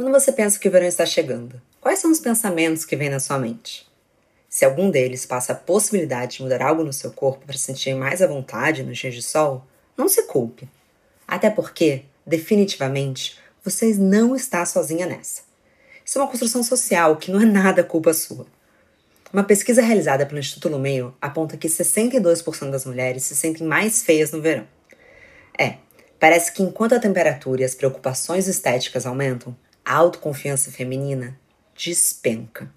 Quando você pensa que o verão está chegando, quais são os pensamentos que vêm na sua mente? Se algum deles passa a possibilidade de mudar algo no seu corpo para se sentir mais à vontade nos dias de sol, não se culpe. Até porque, definitivamente, você não está sozinha nessa. Isso é uma construção social que não é nada culpa sua. Uma pesquisa realizada pelo Instituto Lumeo aponta que 62% das mulheres se sentem mais feias no verão. É, parece que enquanto a temperatura e as preocupações estéticas aumentam, a autoconfiança feminina despenca.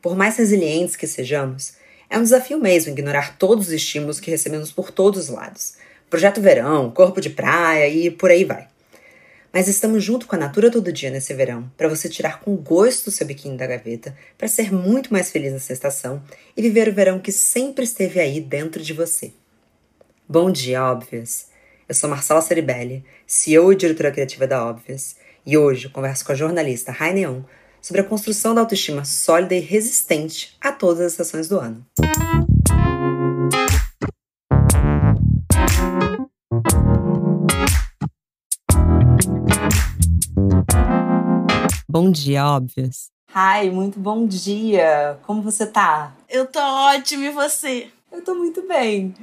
Por mais resilientes que sejamos, é um desafio mesmo ignorar todos os estímulos que recebemos por todos os lados. Projeto verão, corpo de praia e por aí vai. Mas estamos junto com a Natura todo dia nesse verão, para você tirar com gosto seu biquíni da gaveta, para ser muito mais feliz nessa estação e viver o verão que sempre esteve aí dentro de você. Bom dia, Óbvias! Eu sou Marcela Ceribelli, CEO e diretora criativa da Óbvias, e hoje eu converso com a jornalista Raineon sobre a construção da autoestima sólida e resistente a todas as estações do ano. Bom dia, óbvias. Hi, muito bom dia. Como você tá? Eu tô ótima e você? Eu tô muito bem.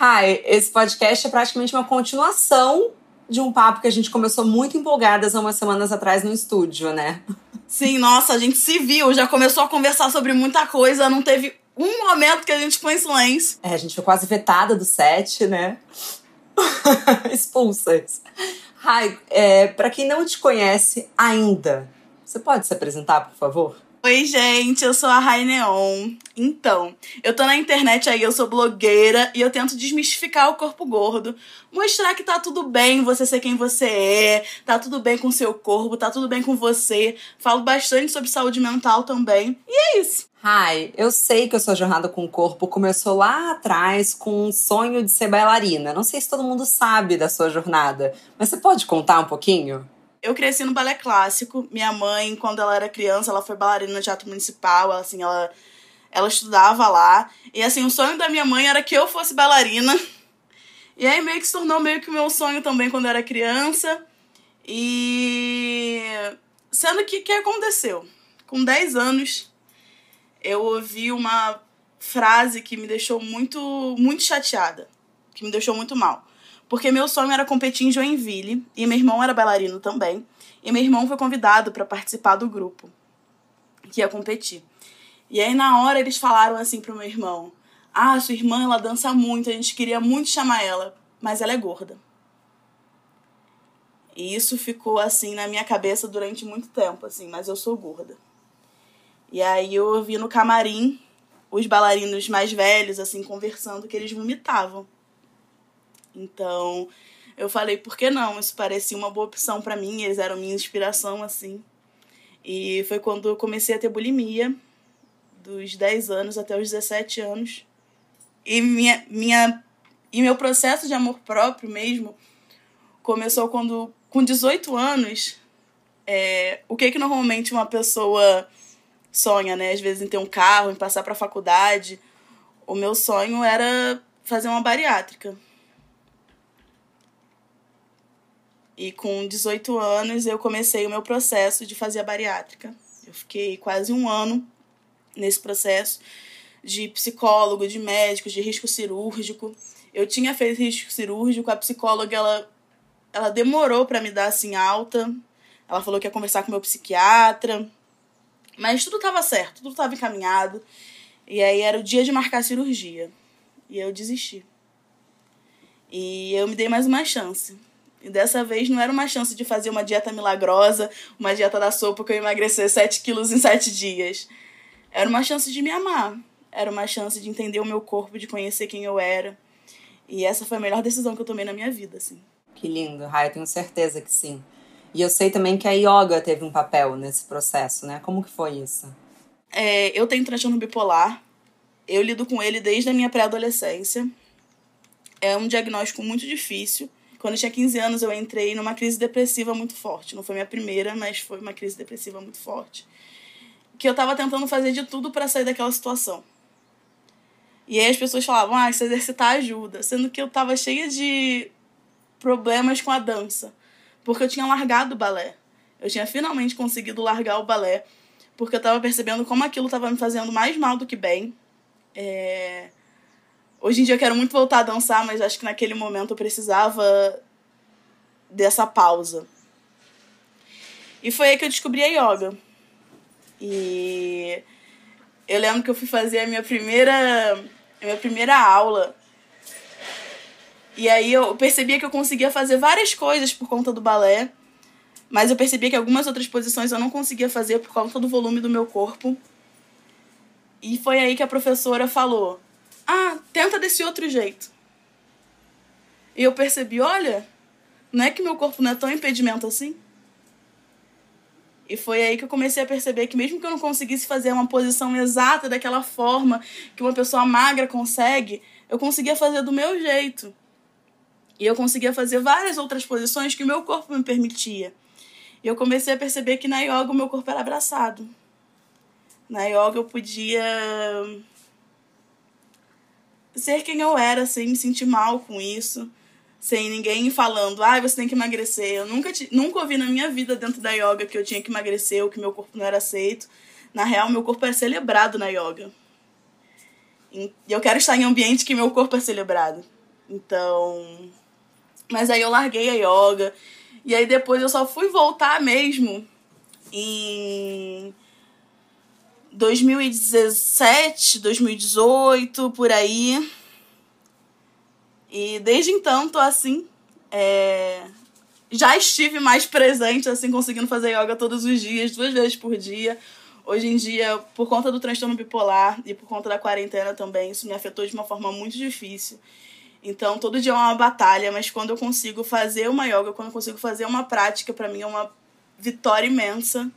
Hi, esse podcast é praticamente uma continuação de um papo que a gente começou muito empolgadas há umas semanas atrás no estúdio, né? Sim, nossa, a gente se viu, já começou a conversar sobre muita coisa, não teve um momento que a gente ficou em silêncio. É, a gente foi quase vetada do set, né? Expulsas. Hi, é, para quem não te conhece ainda, você pode se apresentar, por favor? Oi, gente, eu sou a Raineon. Então, eu tô na internet aí, eu sou blogueira e eu tento desmistificar o corpo gordo, mostrar que tá tudo bem você ser quem você é, tá tudo bem com seu corpo, tá tudo bem com você. Falo bastante sobre saúde mental também. E é isso. Hi, eu sei que a sua jornada com o corpo começou lá atrás com um sonho de ser bailarina. Não sei se todo mundo sabe da sua jornada, mas você pode contar um pouquinho? Eu cresci no balé clássico. Minha mãe, quando ela era criança, ela foi bailarina no teatro municipal. Ela, assim, ela, ela estudava lá. E assim, o sonho da minha mãe era que eu fosse bailarina. E aí meio que se tornou meio que o meu sonho também quando eu era criança. E sendo que o que aconteceu? Com 10 anos, eu ouvi uma frase que me deixou muito muito chateada, que me deixou muito mal. Porque meu sonho era competir em Joinville e meu irmão era bailarino também. E meu irmão foi convidado para participar do grupo que ia competir. E aí na hora eles falaram assim pro meu irmão: "Ah, sua irmã ela dança muito, a gente queria muito chamar ela, mas ela é gorda". E isso ficou assim na minha cabeça durante muito tempo, assim, mas eu sou gorda. E aí eu ouvi no camarim os bailarinos mais velhos assim conversando que eles vomitavam. Então, eu falei, por que não? Isso parecia uma boa opção para mim, eles eram minha inspiração, assim. E foi quando eu comecei a ter bulimia, dos 10 anos até os 17 anos. E, minha, minha, e meu processo de amor próprio mesmo começou quando, com 18 anos, é, o que que normalmente uma pessoa sonha, né? Às vezes em ter um carro, em passar para a faculdade. O meu sonho era fazer uma bariátrica. E com 18 anos eu comecei o meu processo de fazer a bariátrica. Eu fiquei quase um ano nesse processo de psicólogo, de médico, de risco cirúrgico. Eu tinha feito risco cirúrgico, a psicóloga ela, ela demorou para me dar assim alta. Ela falou que ia conversar com meu psiquiatra. Mas tudo estava certo, tudo estava encaminhado. E aí era o dia de marcar a cirurgia. E eu desisti. E eu me dei mais uma chance. E dessa vez não era uma chance de fazer uma dieta milagrosa, uma dieta da sopa que eu emagrecer 7 quilos em 7 dias. Era uma chance de me amar. Era uma chance de entender o meu corpo, de conhecer quem eu era. E essa foi a melhor decisão que eu tomei na minha vida, assim. Que lindo, Rai, eu tenho certeza que sim. E eu sei também que a yoga teve um papel nesse processo, né? Como que foi isso? É, eu tenho transtorno bipolar. Eu lido com ele desde a minha pré-adolescência. É um diagnóstico muito difícil quando eu tinha 15 anos, eu entrei numa crise depressiva muito forte. Não foi minha primeira, mas foi uma crise depressiva muito forte. Que eu tava tentando fazer de tudo para sair daquela situação. E aí as pessoas falavam, ah, se exercitar ajuda. Sendo que eu tava cheia de problemas com a dança. Porque eu tinha largado o balé. Eu tinha finalmente conseguido largar o balé, porque eu estava percebendo como aquilo estava me fazendo mais mal do que bem. É... Hoje em dia eu quero muito voltar a dançar, mas acho que naquele momento eu precisava dessa pausa. E foi aí que eu descobri a yoga. E eu lembro que eu fui fazer a minha primeira, a minha primeira aula. E aí eu percebia que eu conseguia fazer várias coisas por conta do balé, mas eu percebia que algumas outras posições eu não conseguia fazer por conta do volume do meu corpo. E foi aí que a professora falou: "Ah, tenta desse outro jeito". E eu percebi, olha, não é que meu corpo não é tão impedimento assim? E foi aí que eu comecei a perceber que mesmo que eu não conseguisse fazer uma posição exata daquela forma que uma pessoa magra consegue, eu conseguia fazer do meu jeito. E eu conseguia fazer várias outras posições que o meu corpo me permitia. E eu comecei a perceber que na yoga o meu corpo era abraçado. Na yoga eu podia ser quem eu era sem me sentir mal com isso sem ninguém falando, ah, você tem que emagrecer. Eu nunca, nunca ouvi na minha vida dentro da yoga que eu tinha que emagrecer ou que meu corpo não era aceito. Na real, meu corpo é celebrado na yoga. E eu quero estar em ambiente que meu corpo é celebrado. Então. Mas aí eu larguei a yoga. E aí depois eu só fui voltar mesmo em 2017, 2018, por aí e desde então tô assim. É... Já estive mais presente, assim, conseguindo fazer yoga todos os dias, duas vezes por dia. Hoje em dia, por conta do transtorno bipolar e por conta da quarentena também, isso me afetou de uma forma muito difícil. Então, todo dia é uma batalha, mas quando eu consigo fazer uma yoga, quando eu consigo fazer uma prática, para mim é uma vitória imensa.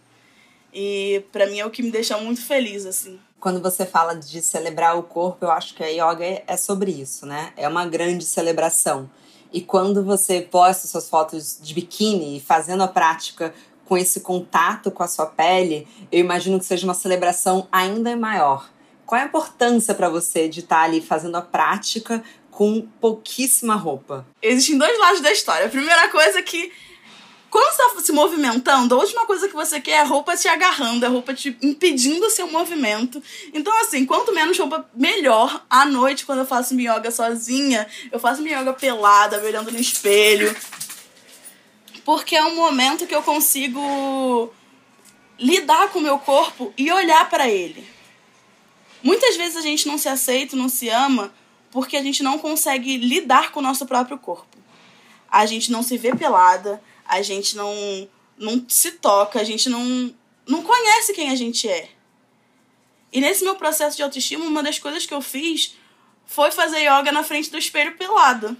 E para mim é o que me deixa muito feliz, assim quando você fala de celebrar o corpo, eu acho que a yoga é sobre isso, né? É uma grande celebração. E quando você posta suas fotos de biquíni fazendo a prática com esse contato com a sua pele, eu imagino que seja uma celebração ainda maior. Qual é a importância para você de estar ali fazendo a prática com pouquíssima roupa? Existem dois lados da história. A primeira coisa é que quando você tá se movimentando, a última coisa que você quer é a roupa te agarrando, a roupa te impedindo o seu movimento. Então, assim, quanto menos roupa, melhor. À noite, quando eu faço minha yoga sozinha, eu faço minha yoga pelada, me olhando no espelho. Porque é um momento que eu consigo lidar com o meu corpo e olhar para ele. Muitas vezes a gente não se aceita, não se ama, porque a gente não consegue lidar com o nosso próprio corpo. A gente não se vê pelada, a gente não, não se toca, a gente não, não conhece quem a gente é. E nesse meu processo de autoestima, uma das coisas que eu fiz foi fazer yoga na frente do espelho pelada.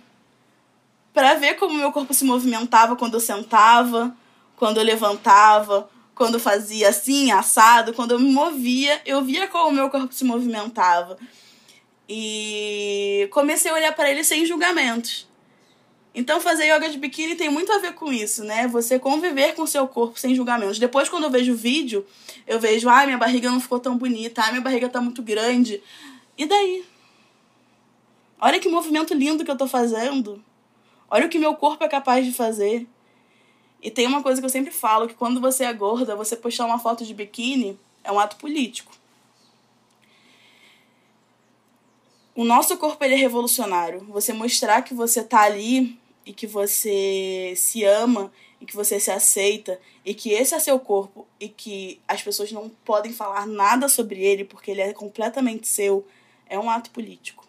Para ver como meu corpo se movimentava quando eu sentava, quando eu levantava, quando eu fazia assim, assado, quando eu me movia, eu via como o meu corpo se movimentava. E comecei a olhar para ele sem julgamentos. Então, fazer yoga de biquíni tem muito a ver com isso, né? Você conviver com o seu corpo sem julgamentos. Depois, quando eu vejo o vídeo, eu vejo, ah, minha barriga não ficou tão bonita, ai, minha barriga tá muito grande. E daí? Olha que movimento lindo que eu tô fazendo. Olha o que meu corpo é capaz de fazer. E tem uma coisa que eu sempre falo, que quando você é gorda, você postar uma foto de biquíni é um ato político. O nosso corpo ele é revolucionário. Você mostrar que você tá ali e que você se ama e que você se aceita e que esse é seu corpo e que as pessoas não podem falar nada sobre ele porque ele é completamente seu, é um ato político.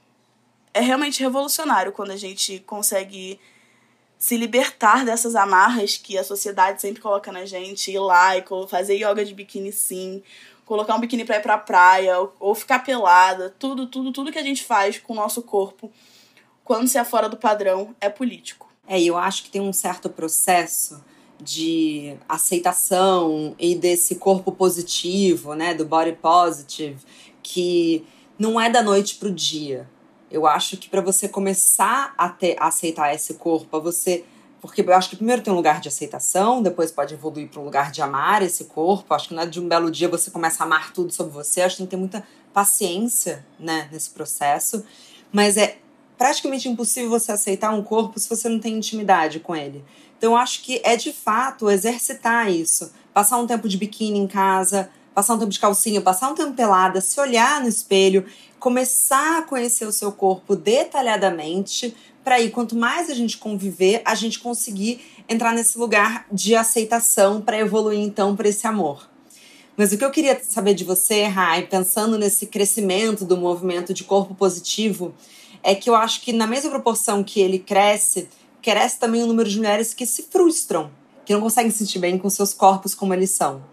É realmente revolucionário quando a gente consegue se libertar dessas amarras que a sociedade sempre coloca na gente, ir lá e fazer yoga de biquíni sim, colocar um biquíni pra ir pra praia, ou ficar pelada, tudo, tudo, tudo que a gente faz com o nosso corpo quando se é fora do padrão, é político. É, eu acho que tem um certo processo de aceitação e desse corpo positivo, né, do body positive, que não é da noite pro dia. Eu acho que para você começar a, ter, a aceitar esse corpo, você porque eu acho que primeiro tem um lugar de aceitação, depois pode evoluir para um lugar de amar esse corpo. Acho que não é de um belo dia você começa a amar tudo sobre você. Acho que tem que ter muita paciência, né, nesse processo. Mas é praticamente impossível você aceitar um corpo se você não tem intimidade com ele. Então, acho que é de fato exercitar isso. Passar um tempo de biquíni em casa, passar um tempo de calcinha, passar um tempo pelada, se olhar no espelho, começar a conhecer o seu corpo detalhadamente, para aí, quanto mais a gente conviver, a gente conseguir entrar nesse lugar de aceitação para evoluir então para esse amor. Mas o que eu queria saber de você, Rai, pensando nesse crescimento do movimento de corpo positivo, é que eu acho que na mesma proporção que ele cresce, cresce também o número de mulheres que se frustram, que não conseguem se sentir bem com seus corpos como eles são.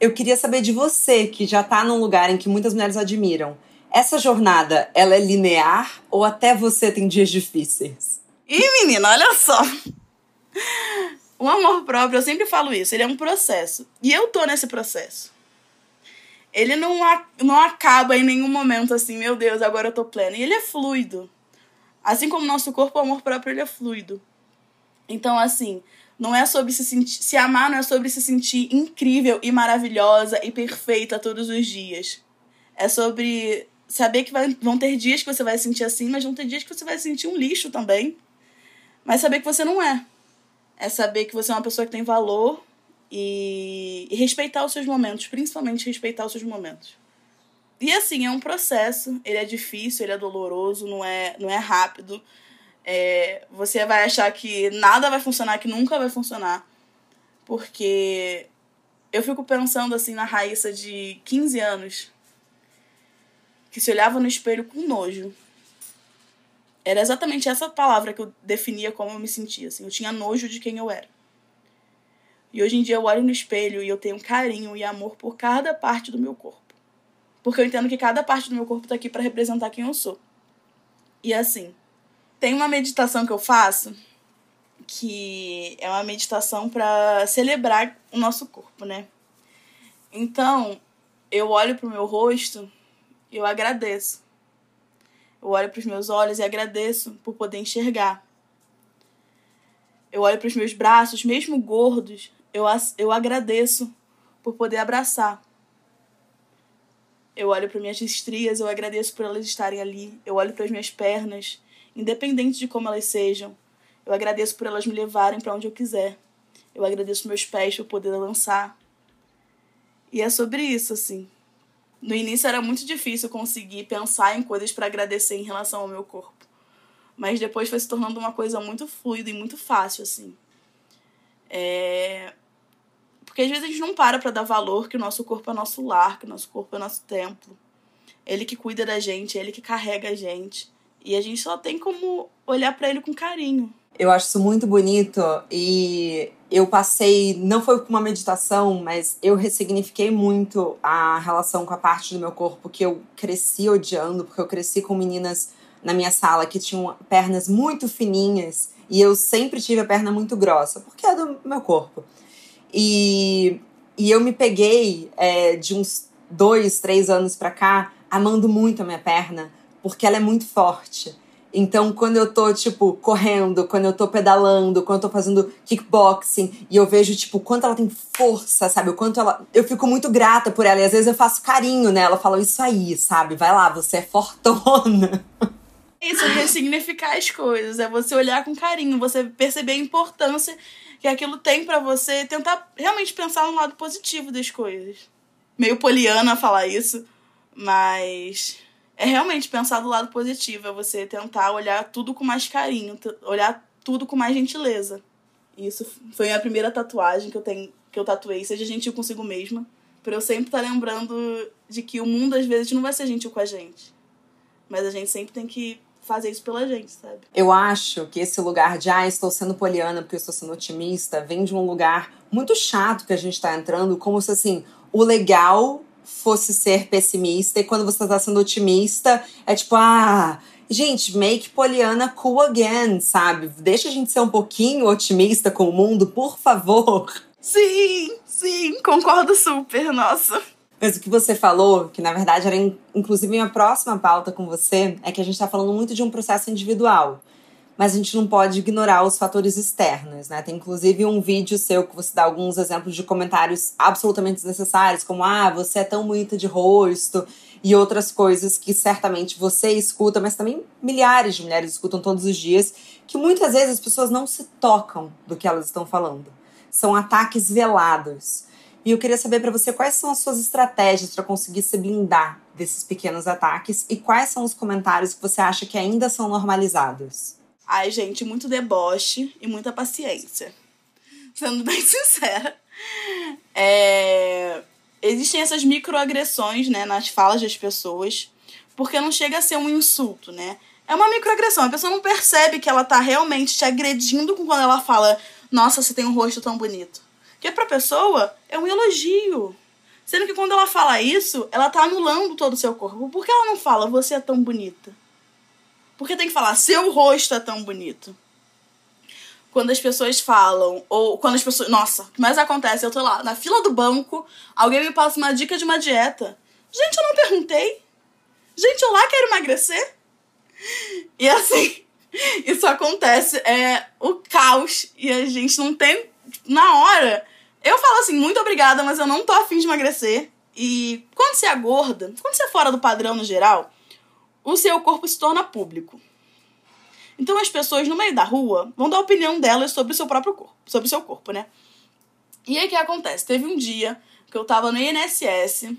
Eu queria saber de você, que já está num lugar em que muitas mulheres admiram. Essa jornada, ela é linear ou até você tem dias difíceis? Ih, menina, olha só. O amor próprio, eu sempre falo isso, ele é um processo. E eu tô nesse processo. Ele não, não acaba em nenhum momento assim, meu Deus, agora eu tô plena. E ele é fluido. Assim como o nosso corpo, o amor próprio ele é fluido. Então, assim, não é sobre se sentir. Se amar não é sobre se sentir incrível e maravilhosa e perfeita todos os dias. É sobre saber que vai, vão ter dias que você vai sentir assim, mas vão ter dias que você vai sentir um lixo também. Mas saber que você não é. É saber que você é uma pessoa que tem valor e, respeitar os seus momentos, principalmente respeitar os seus momentos. E assim, é um processo, ele é difícil, ele é doloroso, não é, não é rápido. É, você vai achar que nada vai funcionar, que nunca vai funcionar. Porque eu fico pensando assim na Raíssa de 15 anos, que se olhava no espelho com nojo. Era exatamente essa palavra que eu definia como eu me sentia. Assim. Eu tinha nojo de quem eu era. E hoje em dia eu olho no espelho e eu tenho carinho e amor por cada parte do meu corpo. Porque eu entendo que cada parte do meu corpo está aqui para representar quem eu sou. E assim, tem uma meditação que eu faço que é uma meditação para celebrar o nosso corpo, né? Então, eu olho pro meu rosto eu agradeço. Eu olho para os meus olhos e agradeço por poder enxergar. Eu olho para os meus braços, mesmo gordos, eu, eu agradeço por poder abraçar. Eu olho para minhas estrias, eu agradeço por elas estarem ali. Eu olho para as minhas pernas, independente de como elas sejam. Eu agradeço por elas me levarem para onde eu quiser. Eu agradeço meus pés por poder lançar. E é sobre isso, assim. No início era muito difícil conseguir pensar em coisas para agradecer em relação ao meu corpo. Mas depois foi se tornando uma coisa muito fluida e muito fácil, assim. É... Porque às vezes a gente não para para dar valor que o nosso corpo é nosso lar, que o nosso corpo é nosso templo. Ele que cuida da gente, ele que carrega a gente. E a gente só tem como olhar para ele com carinho. Eu acho isso muito bonito e eu passei, não foi com uma meditação, mas eu ressignifiquei muito a relação com a parte do meu corpo que eu cresci odiando, porque eu cresci com meninas na minha sala que tinham pernas muito fininhas e eu sempre tive a perna muito grossa, porque é do meu corpo. E, e eu me peguei é, de uns dois, três anos pra cá amando muito a minha perna, porque ela é muito forte. Então, quando eu tô, tipo, correndo, quando eu tô pedalando, quando eu tô fazendo kickboxing, e eu vejo, tipo, quanto ela tem força, sabe? O quanto ela. Eu fico muito grata por ela. E às vezes eu faço carinho nela. Falo isso aí, sabe? Vai lá, você é fortona. Isso, ressignificar as coisas. É você olhar com carinho, você perceber a importância que aquilo tem para você, tentar realmente pensar no lado positivo das coisas. Meio poliana falar isso, mas é realmente pensar do lado positivo, é você tentar olhar tudo com mais carinho, olhar tudo com mais gentileza. Isso foi a primeira tatuagem que eu tenho, que eu tatuei, seja gentil consigo mesma, para eu sempre estar tá lembrando de que o mundo às vezes não vai ser gentil com a gente. Mas a gente sempre tem que fazer isso pela gente, sabe? Eu acho que esse lugar de ah, estou sendo poliana porque eu estou sendo otimista, vem de um lugar muito chato que a gente está entrando, como se assim, o legal fosse ser pessimista e quando você tá sendo otimista, é tipo, ah, gente, make Poliana cool again, sabe? Deixa a gente ser um pouquinho otimista com o mundo, por favor. Sim, sim, concordo super, nossa. Mas o que você falou, que na verdade era inclusive minha próxima pauta com você, é que a gente tá falando muito de um processo individual. mas a gente não pode ignorar os fatores externos, né? Tem inclusive um vídeo seu que você dá alguns exemplos de comentários absolutamente desnecessários, como ah, você é tão bonita de rosto e outras coisas que certamente você escuta, mas também milhares de mulheres escutam todos os dias, que muitas vezes as pessoas não se tocam do que elas estão falando. São ataques velados. E eu queria saber para você quais são as suas estratégias para conseguir se blindar desses pequenos ataques e quais são os comentários que você acha que ainda são normalizados. Ai, gente, muito deboche e muita paciência. Sendo bem sincera. É... Existem essas microagressões, né, nas falas das pessoas, porque não chega a ser um insulto, né? É uma microagressão. A pessoa não percebe que ela tá realmente te agredindo quando ela fala: Nossa, você tem um rosto tão bonito. Porque pra pessoa é um elogio. Sendo que quando ela fala isso, ela tá anulando todo o seu corpo. Por que ela não fala, você é tão bonita? Porque tem que falar, seu rosto é tão bonito. Quando as pessoas falam, ou quando as pessoas. Nossa, o que mais acontece? Eu tô lá na fila do banco, alguém me passa uma dica de uma dieta. Gente, eu não perguntei. Gente, eu lá quero emagrecer. E assim, isso acontece. É o caos. E a gente não tem. Na hora, eu falo assim, muito obrigada, mas eu não tô afim de emagrecer. E quando você é gorda, quando você é fora do padrão no geral, o seu corpo se torna público. Então as pessoas no meio da rua vão dar a opinião delas sobre o seu próprio corpo, sobre o seu corpo, né? E aí o que acontece? Teve um dia que eu tava no INSS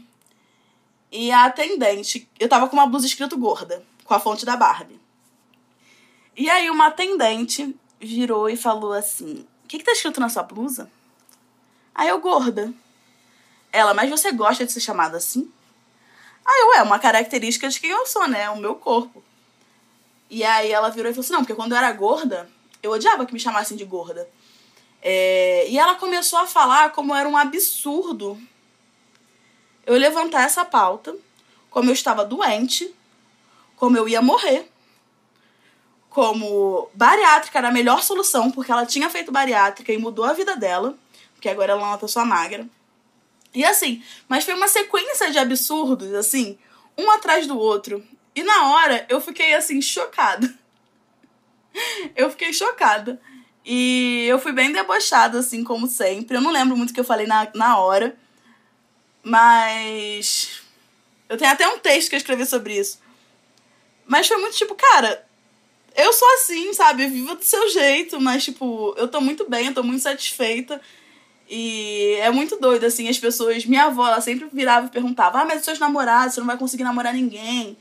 e a atendente, eu tava com uma blusa escrito gorda, com a fonte da Barbie. E aí uma atendente virou e falou assim: "O que que tá escrito na sua blusa?" Aí eu gorda. Ela, mas você gosta de ser chamada assim? Aí eu, é uma característica de quem eu sou, né? O meu corpo. E aí ela virou e falou assim: não, porque quando eu era gorda, eu odiava que me chamassem de gorda. É... E ela começou a falar como era um absurdo eu levantar essa pauta, como eu estava doente, como eu ia morrer, como bariátrica era a melhor solução, porque ela tinha feito bariátrica e mudou a vida dela, porque agora ela é uma pessoa magra. E assim, mas foi uma sequência de absurdos, assim, um atrás do outro. E na hora eu fiquei assim, chocada. Eu fiquei chocada. E eu fui bem debochada, assim, como sempre. Eu não lembro muito o que eu falei na, na hora. Mas. Eu tenho até um texto que eu escrevi sobre isso. Mas foi muito tipo, cara, eu sou assim, sabe? Viva do seu jeito, mas, tipo, eu tô muito bem, eu tô muito satisfeita. E é muito doido, assim, as pessoas. Minha avó, ela sempre virava e perguntava: Ah, mas os seus namorados, você não vai conseguir namorar ninguém.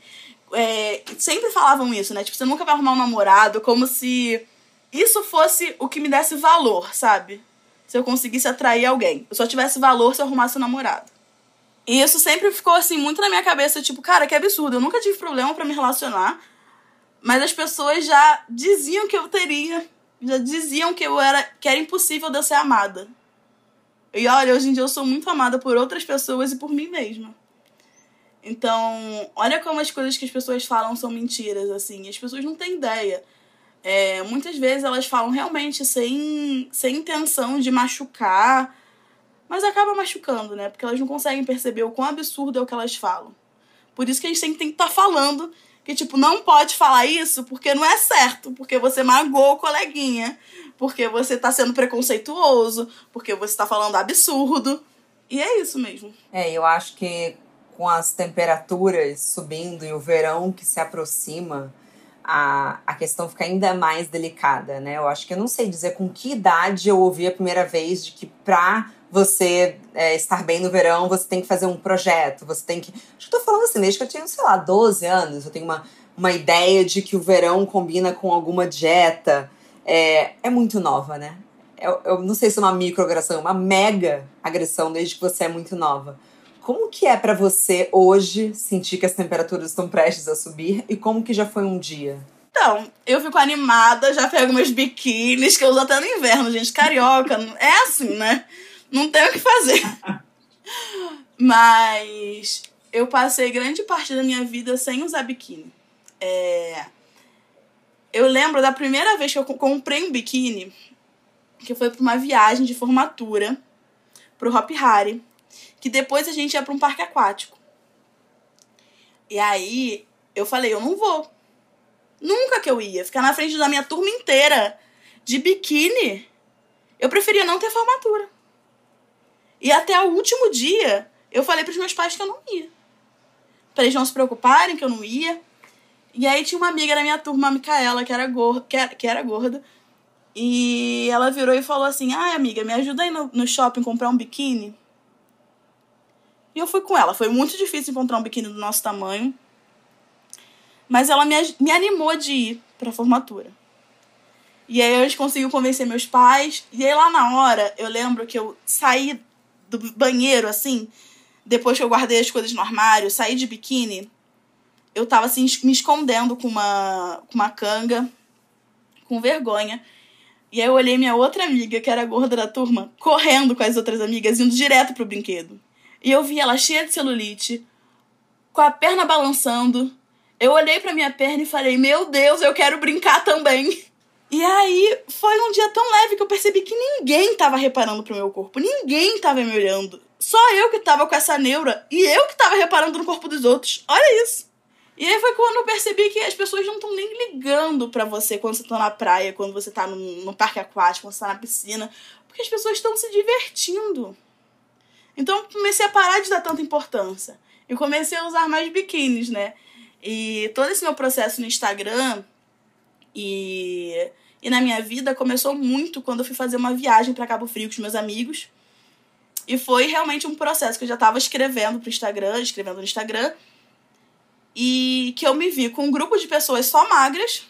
É, sempre falavam isso, né? Tipo, você nunca vai arrumar um namorado, como se isso fosse o que me desse valor, sabe? Se eu conseguisse atrair alguém. Eu só tivesse valor se eu arrumasse um namorado. E isso sempre ficou, assim, muito na minha cabeça, tipo, cara, que absurdo. Eu nunca tive problema para me relacionar. Mas as pessoas já diziam que eu teria. Já diziam que eu era. que era impossível de eu ser amada. E olha, hoje em dia eu sou muito amada por outras pessoas e por mim mesma. Então, olha como as coisas que as pessoas falam são mentiras, assim. As pessoas não têm ideia. É, muitas vezes elas falam realmente sem, sem intenção de machucar, mas acaba machucando, né? Porque elas não conseguem perceber o quão absurdo é o que elas falam. Por isso que a gente tem que estar tá falando que, tipo, não pode falar isso porque não é certo, porque você magoou o coleguinha, porque você tá sendo preconceituoso, porque você tá falando absurdo. E é isso mesmo. É, eu acho que com as temperaturas subindo e o verão que se aproxima, a, a questão fica ainda mais delicada, né? Eu acho que eu não sei dizer com que idade eu ouvi a primeira vez de que pra você é, estar bem no verão, você tem que fazer um projeto, você tem que. Acho que eu tô falando assim, desde que eu tinha, sei lá, 12 anos, eu tenho uma, uma ideia de que o verão combina com alguma dieta é, é muito nova, né? Eu, eu não sei se é uma microagressão, é uma mega agressão desde que você é muito nova. Como que é para você hoje sentir que as temperaturas estão prestes a subir e como que já foi um dia? Então, eu fico animada, já pego meus biquínis, que eu uso até no inverno, gente. Carioca, é assim, né? Não tem o que fazer. Mas eu passei grande parte da minha vida sem usar biquíni. É eu lembro da primeira vez que eu comprei um biquíni, que foi para uma viagem de formatura pro Hop Harry, que depois a gente ia para um parque aquático. E aí eu falei, eu não vou. Nunca que eu ia. Ficar na frente da minha turma inteira de biquíni. Eu preferia não ter formatura. E até o último dia, eu falei pros meus pais que eu não ia. Pra eles não se preocuparem que eu não ia. E aí tinha uma amiga da minha turma, a Micaela, que era, gorda, que era, que era gorda. E ela virou e falou assim: Ai, amiga, me ajuda aí no, no shopping comprar um biquíni. E eu fui com ela. Foi muito difícil encontrar um biquíni do nosso tamanho. Mas ela me, me animou de ir pra formatura. E aí eu consegui convencer meus pais. E aí lá na hora, eu lembro que eu saí do banheiro, assim, depois que eu guardei as coisas no armário, saí de biquíni. Eu tava assim, me escondendo com uma, com uma canga, com vergonha. E aí eu olhei minha outra amiga, que era gorda da turma, correndo com as outras amigas, indo direto pro brinquedo. E eu vi ela cheia de celulite, com a perna balançando, eu olhei para minha perna e falei: Meu Deus, eu quero brincar também. E aí foi um dia tão leve que eu percebi que ninguém tava reparando pro meu corpo, ninguém tava me olhando. Só eu que tava com essa neura e eu que tava reparando no corpo dos outros. Olha isso. E aí foi quando eu percebi que as pessoas não estão nem ligando para você quando você tá na praia, quando você tá no, parque aquático, quando você tá na piscina. Porque as pessoas estão se divertindo. Então eu comecei a parar de dar tanta importância. E comecei a usar mais biquínis, né? E todo esse meu processo no Instagram e, e na minha vida começou muito quando eu fui fazer uma viagem para Cabo Frio com os meus amigos. E foi realmente um processo que eu já estava escrevendo pro Instagram, escrevendo no Instagram. E que eu me vi com um grupo de pessoas só magras,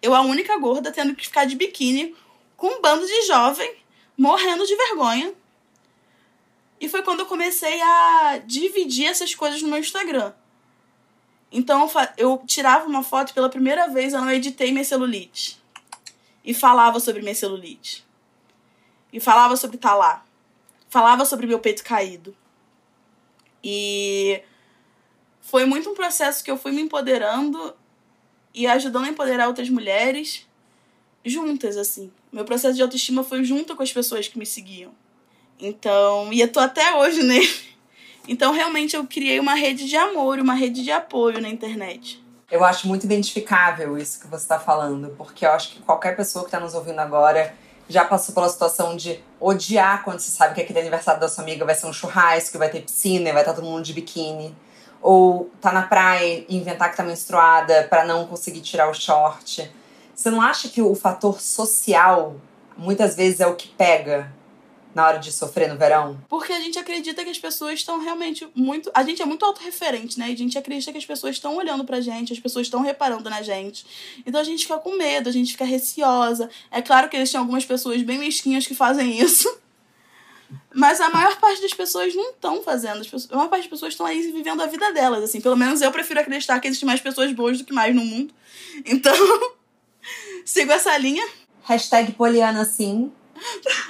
eu a única gorda tendo que ficar de biquíni com um bando de jovem morrendo de vergonha. E foi quando eu comecei a dividir essas coisas no meu Instagram. Então eu tirava uma foto pela primeira vez, eu não editei minha celulite. E falava sobre minha celulite. E falava sobre estar tá lá. Falava sobre meu peito caído. E foi muito um processo que eu fui me empoderando e ajudando a empoderar outras mulheres juntas, assim. Meu processo de autoestima foi junto com as pessoas que me seguiam. Então, e eu tô até hoje nele. Então, realmente, eu criei uma rede de amor, uma rede de apoio na internet. Eu acho muito identificável isso que você está falando, porque eu acho que qualquer pessoa que está nos ouvindo agora já passou pela situação de odiar quando você sabe que aquele aniversário da sua amiga vai ser um churrasco, vai ter piscina, vai estar todo mundo de biquíni. Ou tá na praia e inventar que tá menstruada para não conseguir tirar o short. Você não acha que o fator social muitas vezes é o que pega na hora de sofrer no verão? Porque a gente acredita que as pessoas estão realmente muito. A gente é muito autorreferente, né? E a gente acredita que as pessoas estão olhando pra gente, as pessoas estão reparando na gente. Então a gente fica com medo, a gente fica receosa. É claro que existem algumas pessoas bem mesquinhas que fazem isso. Mas a maior parte das pessoas não estão fazendo. a maior parte das pessoas estão aí vivendo a vida delas, assim. Pelo menos eu prefiro acreditar que existem mais pessoas boas do que mais no mundo. Então, sigo essa linha. Hashtag Poliana sim.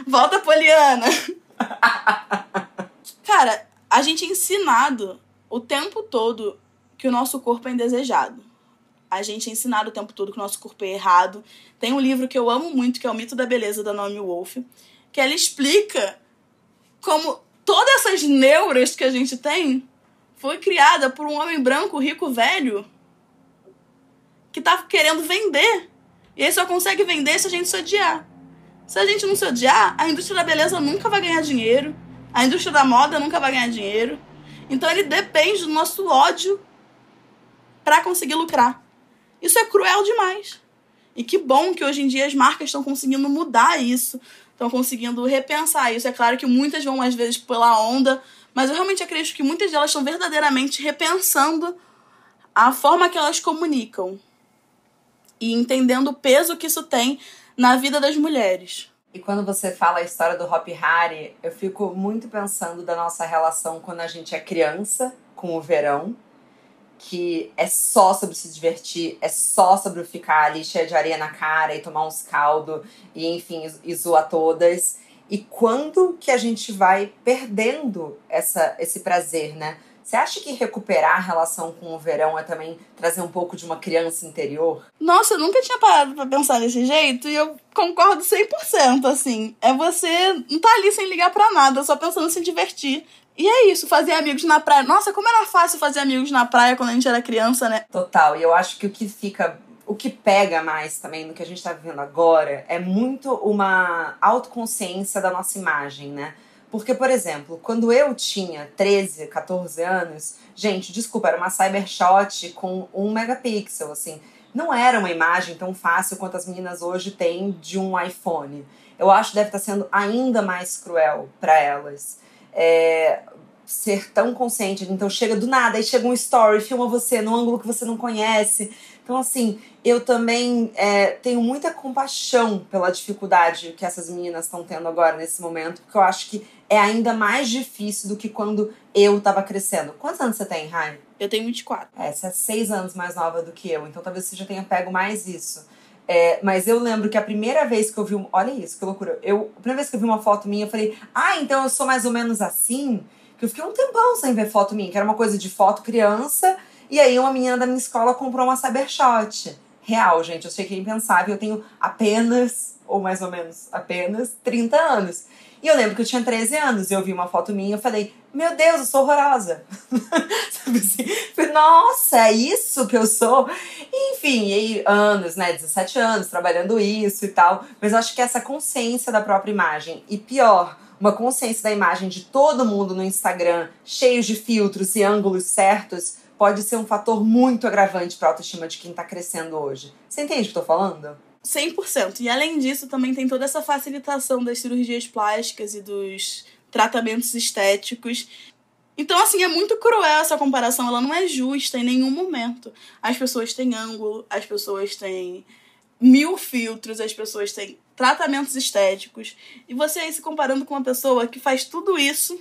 Volta, Poliana! Cara, a gente é ensinado o tempo todo que o nosso corpo é indesejado. A gente é ensinado o tempo todo que o nosso corpo é errado. Tem um livro que eu amo muito, que é O Mito da Beleza, da Naomi Wolf, que ela explica como todas essas neuras que a gente tem foi criada por um homem branco, rico, velho, que tá querendo vender. E ele só consegue vender se a gente se odiar. Se a gente não se odiar, a indústria da beleza nunca vai ganhar dinheiro. A indústria da moda nunca vai ganhar dinheiro. Então ele depende do nosso ódio para conseguir lucrar. Isso é cruel demais. E que bom que hoje em dia as marcas estão conseguindo mudar isso, estão conseguindo repensar isso. É claro que muitas vão às vezes pela onda, mas eu realmente acredito que muitas delas estão verdadeiramente repensando a forma que elas comunicam e entendendo o peso que isso tem na vida das mulheres. E quando você fala a história do Hop Harry, eu fico muito pensando da nossa relação quando a gente é criança com o verão, que é só sobre se divertir, é só sobre ficar ali cheia de areia na cara e tomar uns caldo e enfim, e zoar todas. E quando que a gente vai perdendo essa, esse prazer, né? Você acha que recuperar a relação com o verão é também trazer um pouco de uma criança interior? Nossa, eu nunca tinha parado pra pensar desse jeito e eu concordo 100%, assim. É você não tá ali sem ligar para nada, só pensando em se divertir. E é isso, fazer amigos na praia. Nossa, como era fácil fazer amigos na praia quando a gente era criança, né? Total. E eu acho que o que fica o que pega mais também no que a gente está vivendo agora é muito uma autoconsciência da nossa imagem, né? Porque, por exemplo, quando eu tinha 13, 14 anos, gente, desculpa, era uma cybershot com um megapixel, assim. Não era uma imagem tão fácil quanto as meninas hoje têm de um iPhone. Eu acho que deve estar sendo ainda mais cruel para elas. É, ser tão consciente. Então chega do nada, aí chega um story, filma você num ângulo que você não conhece. Então, assim, eu também é, tenho muita compaixão pela dificuldade que essas meninas estão tendo agora nesse momento, porque eu acho que é ainda mais difícil do que quando eu estava crescendo. Quantos anos você tem, Rai? Eu tenho 24. É, você é seis anos mais nova do que eu, então talvez você já tenha pego mais isso. É, mas eu lembro que a primeira vez que eu vi. Olha isso, que loucura. Eu, a primeira vez que eu vi uma foto minha, eu falei, ah, então eu sou mais ou menos assim? Que eu fiquei um tempão sem ver foto minha, que era uma coisa de foto criança. E aí uma menina da minha escola comprou uma Cybershot. Real, gente, eu que é impensável. Eu tenho apenas, ou mais ou menos apenas, 30 anos. E eu lembro que eu tinha 13 anos e eu vi uma foto minha e falei, meu Deus, eu sou horrorosa. Sabe assim? Falei, Nossa, é isso que eu sou? Enfim, e aí, anos, né? 17 anos trabalhando isso e tal. Mas eu acho que essa consciência da própria imagem, e pior, uma consciência da imagem de todo mundo no Instagram, cheios de filtros e ângulos certos, pode ser um fator muito agravante para a autoestima de quem está crescendo hoje. Você entende o que estou falando? 100%. E além disso, também tem toda essa facilitação das cirurgias plásticas e dos tratamentos estéticos. Então, assim, é muito cruel essa comparação, ela não é justa em nenhum momento. As pessoas têm ângulo, as pessoas têm mil filtros, as pessoas têm tratamentos estéticos. E você aí se comparando com uma pessoa que faz tudo isso.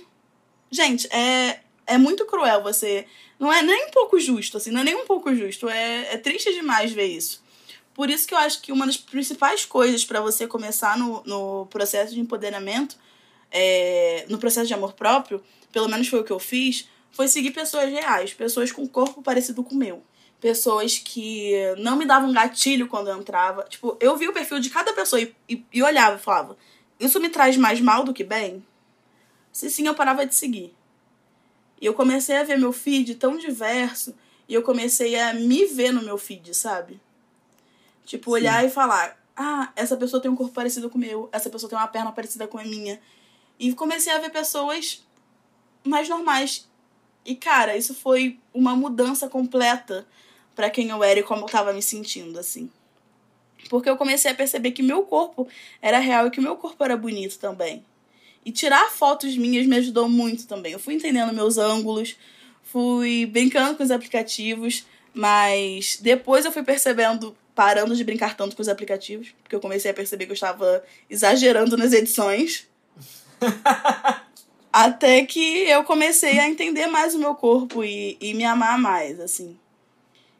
Gente, é, é muito cruel você. Não é nem um pouco justo, assim, não é nem um pouco justo. É, é triste demais ver isso. Por isso que eu acho que uma das principais coisas para você começar no, no processo de empoderamento, é, no processo de amor próprio, pelo menos foi o que eu fiz, foi seguir pessoas reais, pessoas com corpo parecido com o meu pessoas que não me davam gatilho quando eu entrava. Tipo, eu vi o perfil de cada pessoa e, e, e olhava e falava: Isso me traz mais mal do que bem? Se sim, eu parava de seguir. E eu comecei a ver meu feed tão diverso e eu comecei a me ver no meu feed, sabe? Tipo, olhar sim. e falar: Ah, essa pessoa tem um corpo parecido com o meu, essa pessoa tem uma perna parecida com a minha. E comecei a ver pessoas mais normais. E, cara, isso foi uma mudança completa para quem eu era e como eu tava me sentindo, assim. Porque eu comecei a perceber que meu corpo era real e que meu corpo era bonito também. E tirar fotos minhas me ajudou muito também. Eu fui entendendo meus ângulos, fui brincando com os aplicativos, mas depois eu fui percebendo, parando de brincar tanto com os aplicativos, porque eu comecei a perceber que eu estava exagerando nas edições. Até que eu comecei a entender mais o meu corpo e, e me amar mais, assim.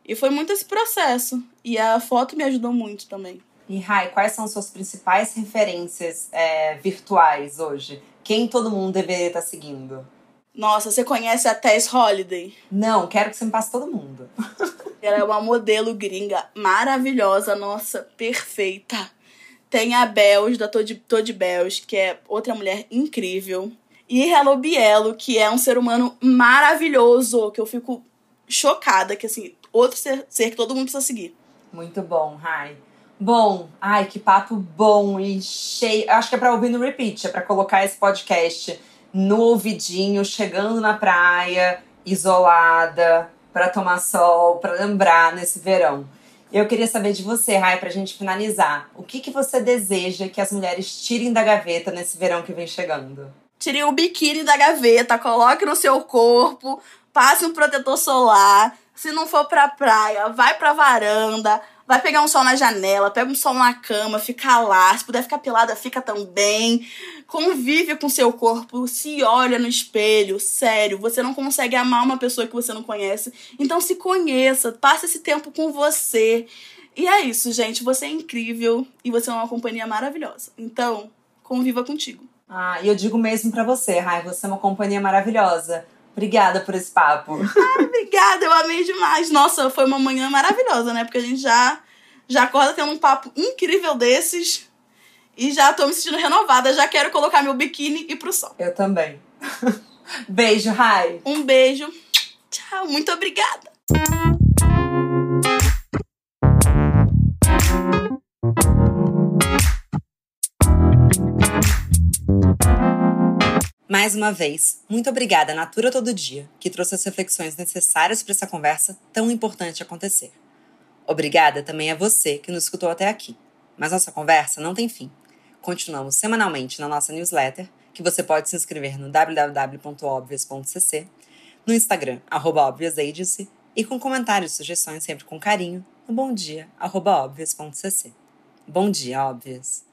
E foi muito esse processo. E a foto me ajudou muito também. E Rai, quais são suas principais referências é, virtuais hoje? Quem todo mundo deveria estar seguindo? Nossa, você conhece a Tess Holiday? Não, quero que você me passe todo mundo. Ela é uma modelo gringa maravilhosa, nossa, perfeita. Tem a Bells, da Todd, Todd Bells, que é outra mulher incrível. E Hello Bielo, que é um ser humano maravilhoso, que eu fico chocada, que assim, outro ser, ser que todo mundo precisa seguir. Muito bom, Rai. Bom, ai, que papo bom e cheio. Acho que é pra ouvir no repeat, é pra colocar esse podcast no ouvidinho, chegando na praia, isolada, para tomar sol, para lembrar nesse verão. Eu queria saber de você, Rai, pra gente finalizar. O que, que você deseja que as mulheres tirem da gaveta nesse verão que vem chegando? Tire o biquíni da gaveta, coloque no seu corpo, passe um protetor solar, se não for pra praia, vai pra varanda, vai pegar um sol na janela, pega um sol na cama, fica lá. Se puder ficar pelada, fica também. Convive com seu corpo, se olha no espelho. Sério, você não consegue amar uma pessoa que você não conhece. Então se conheça, passe esse tempo com você. E é isso, gente. Você é incrível e você é uma companhia maravilhosa. Então, conviva contigo. Ah, e eu digo mesmo para você, Rai, você é uma companhia maravilhosa. Obrigada por esse papo. Ah, obrigada, eu amei demais. Nossa, foi uma manhã maravilhosa, né? Porque a gente já, já acorda tendo um papo incrível desses. E já tô me sentindo renovada. Já quero colocar meu biquíni e ir pro sol. Eu também. beijo, Rai. Um beijo. Tchau, muito obrigada. Mais uma vez, muito obrigada Natura Todo Dia, que trouxe as reflexões necessárias para essa conversa tão importante acontecer. Obrigada também a você que nos escutou até aqui. Mas nossa conversa não tem fim. Continuamos semanalmente na nossa newsletter, que você pode se inscrever no www.obvious.cc, no Instagram, obviousagency, e com comentários e sugestões sempre com carinho no bomdia, arroba obvious.cc. Bom dia, Obvious!